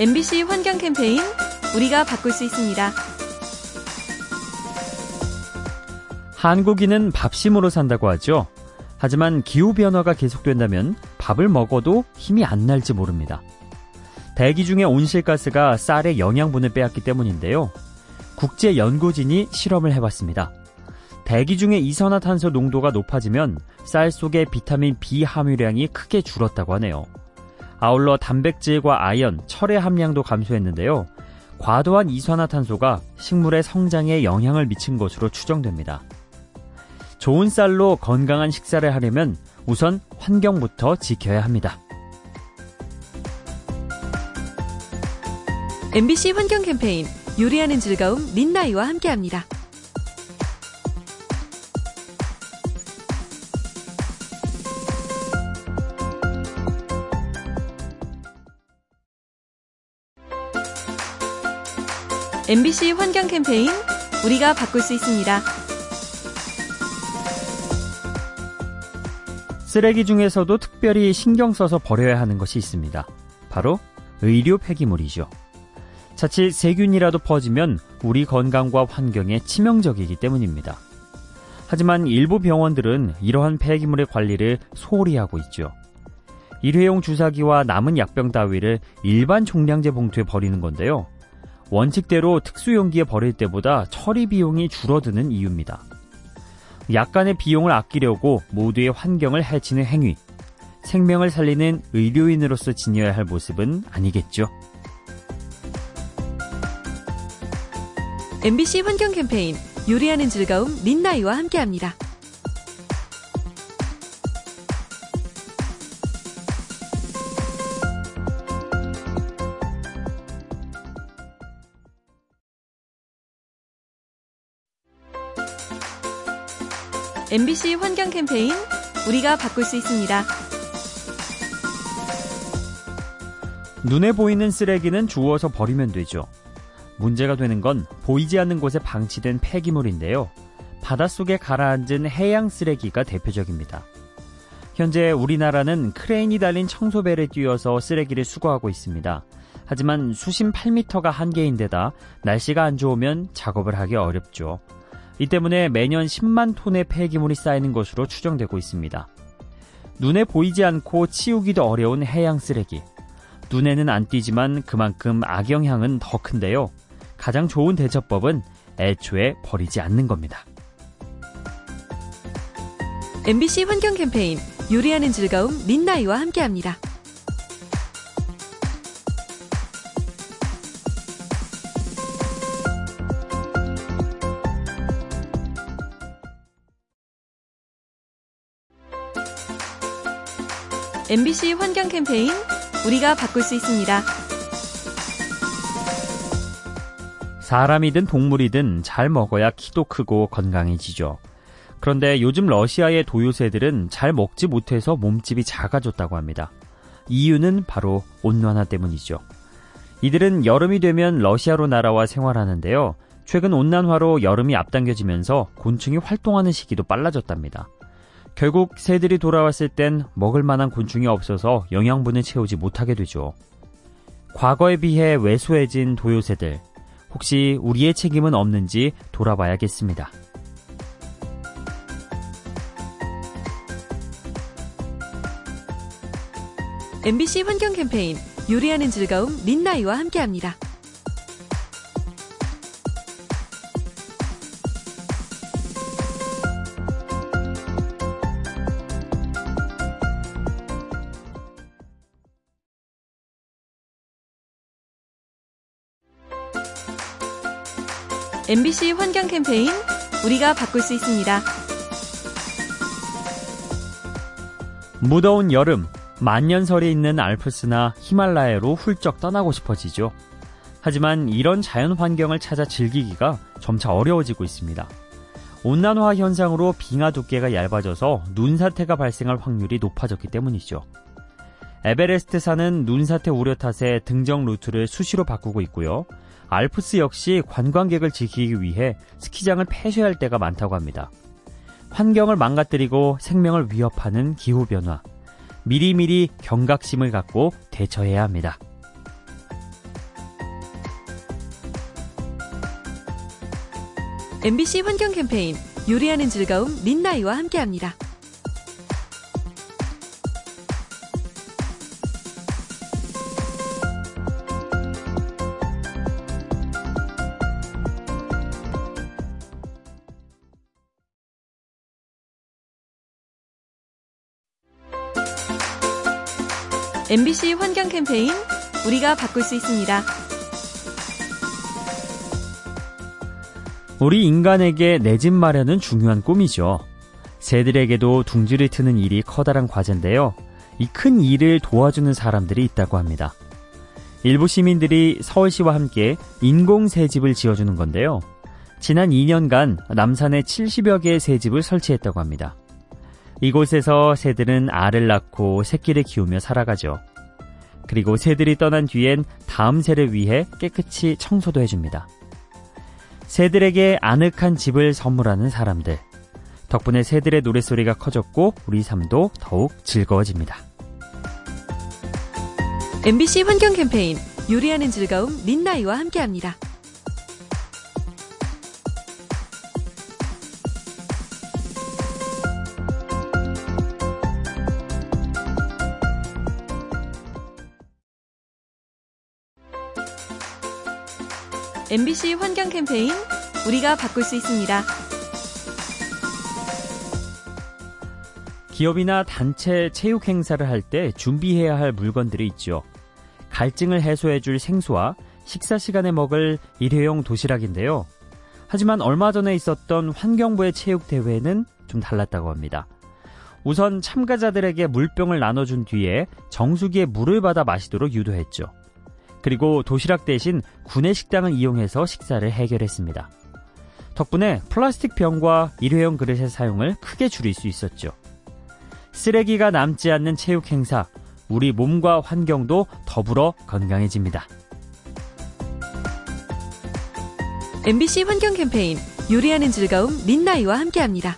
MBC 환경 캠페인 우리가 바꿀 수 있습니다. 한국인은 밥심으로 산다고 하죠. 하지만 기후변화가 계속된다면 밥을 먹어도 힘이 안 날지 모릅니다. 대기 중의 온실가스가 쌀의 영양분을 빼앗기 때문인데요. 국제연구진이 실험을 해봤습니다. 대기 중의 이산화탄소 농도가 높아지면 쌀 속의 비타민 B 함유량이 크게 줄었다고 하네요. 아울러 단백질과 아연, 철의 함량도 감소했는데요. 과도한 이산화탄소가 식물의 성장에 영향을 미친 것으로 추정됩니다. 좋은 쌀로 건강한 식사를 하려면 우선 환경부터 지켜야 합니다. MBC 환경 캠페인 요리하는 즐거움 민나이와 함께합니다. MBC 환경 캠페인 우리가 바꿀 수 있습니다. 쓰레기 중에서도 특별히 신경 써서 버려야 하는 것이 있습니다. 바로 의료 폐기물이죠. 자칫 세균이라도 퍼지면 우리 건강과 환경에 치명적이기 때문입니다. 하지만 일부 병원들은 이러한 폐기물의 관리를 소홀히 하고 있죠. 일회용 주사기와 남은 약병 따위를 일반 종량제 봉투에 버리는 건데요. 원칙대로 특수용기에 버릴 때보다 처리 비용이 줄어드는 이유입니다. 약간의 비용을 아끼려고 모두의 환경을 해치는 행위, 생명을 살리는 의료인으로서 지녀야 할 모습은 아니겠죠. MBC 환경 캠페인 요리하는 즐거움 민나이와 함께합니다. MBC 환경 캠페인 우리가 바꿀 수 있습니다. 눈에 보이는 쓰레기는 주워서 버리면 되죠. 문제가 되는 건 보이지 않는 곳에 방치된 폐기물인데요. 바닷속에 가라앉은 해양 쓰레기가 대표적입니다. 현재 우리나라는 크레인이 달린 청소배를 띄워서 쓰레기를 수거하고 있습니다. 하지만 수심 8m가 한계인데다 날씨가 안 좋으면 작업을 하기 어렵죠. 이 때문에 매년 10만 톤의 폐기물이 쌓이는 것으로 추정되고 있습니다. 눈에 보이지 않고 치우기도 어려운 해양 쓰레기. 눈에는 안 띄지만 그만큼 악영향은 더 큰데요. 가장 좋은 대처법은 애초에 버리지 않는 겁니다. MBC 환경 캠페인 요리하는 즐거움 민나이와 함께합니다. MBC 환경 캠페인 우리가 바꿀 수 있습니다. 사람이든 동물이든 잘 먹어야 키도 크고 건강해지죠. 그런데 요즘 러시아의 도요새들은 잘 먹지 못해서 몸집이 작아졌다고 합니다. 이유는 바로 온난화 때문이죠. 이들은 여름이 되면 러시아로 날아와 생활하는데요. 최근 온난화로 여름이 앞당겨지면서 곤충이 활동하는 시기도 빨라졌답니다. 결국 새들이 돌아왔을 땐 먹을 만한 곤충이 없어서 영양분을 채우지 못하게 되죠. 과거에 비해 왜소해진 도요새들. 혹시 우리의 책임은 없는지 돌아봐야겠습니다. MBC 환경 캠페인 요리하는 즐거움 민나이와 함께합니다. MBC 환경 캠페인 우리가 바꿀 수 있습니다. 무더운 여름, 만년설이 있는 알프스나 히말라야로 훌쩍 떠나고 싶어지죠. 하지만 이런 자연 환경을 찾아 즐기기가 점차 어려워지고 있습니다. 온난화 현상으로 빙하 두께가 얇아져서 눈사태가 발생할 확률이 높아졌기 때문이죠. 에베레스트산은 눈사태 우려 탓에 등정 루트를 수시로 바꾸고 있고요. 알프스 역시 관광객을 지키기 위해 스키장을 폐쇄할 때가 많다고 합니다. 환경을 망가뜨리고 생명을 위협하는 기후변화. 미리미리 경각심을 갖고 대처해야 합니다. MBC 환경 캠페인 요리하는 즐거움 린나이와 함께합니다. MBC 환경 캠페인 우리가 바꿀 수 있습니다. 우리 인간에게 내 집 마련은 중요한 꿈이죠. 새들에게도 둥지를 트는 일이 커다란 과제인데요. 이 큰 일을 도와주는 사람들이 있다고 합니다. 일부 시민들이 서울시와 함께 인공 새집을 지어주는 건데요. 지난 2년간 남산에 70여 개의 새집을 설치했다고 합니다. 이곳에서 새들은 알을 낳고 새끼를 키우며 살아가죠. 그리고 새들이 떠난 뒤엔 다음 새를 위해 깨끗이 청소도 해줍니다. 새들에게 아늑한 집을 선물하는 사람들. 덕분에 새들의 노랫소리가 커졌고 우리 삶도 더욱 즐거워집니다. MBC 환경 캠페인 요리하는 즐거움 린나이와 함께합니다. MBC 환경 캠페인 우리가 바꿀 수 있습니다. 기업이나 단체 체육 행사를 할 때 준비해야 할 물건들이 있죠. 갈증을 해소해줄 생수와 식사 시간에 먹을 일회용 도시락인데요. 하지만 얼마 전에 있었던 환경부의 체육 대회는 좀 달랐다고 합니다. 우선 참가자들에게 물병을 나눠준 뒤에 정수기에 물을 받아 마시도록 유도했죠. 그리고 도시락 대신 구내 식당을 이용해서 식사를 해결했습니다. 덕분에 플라스틱 병과 일회용 그릇의 사용을 크게 줄일 수 있었죠. 쓰레기가 남지 않는 체육 행사, 우리 몸과 환경도 더불어 건강해집니다. MBC 환경 캠페인 요리하는 즐거움 린나이와 함께합니다.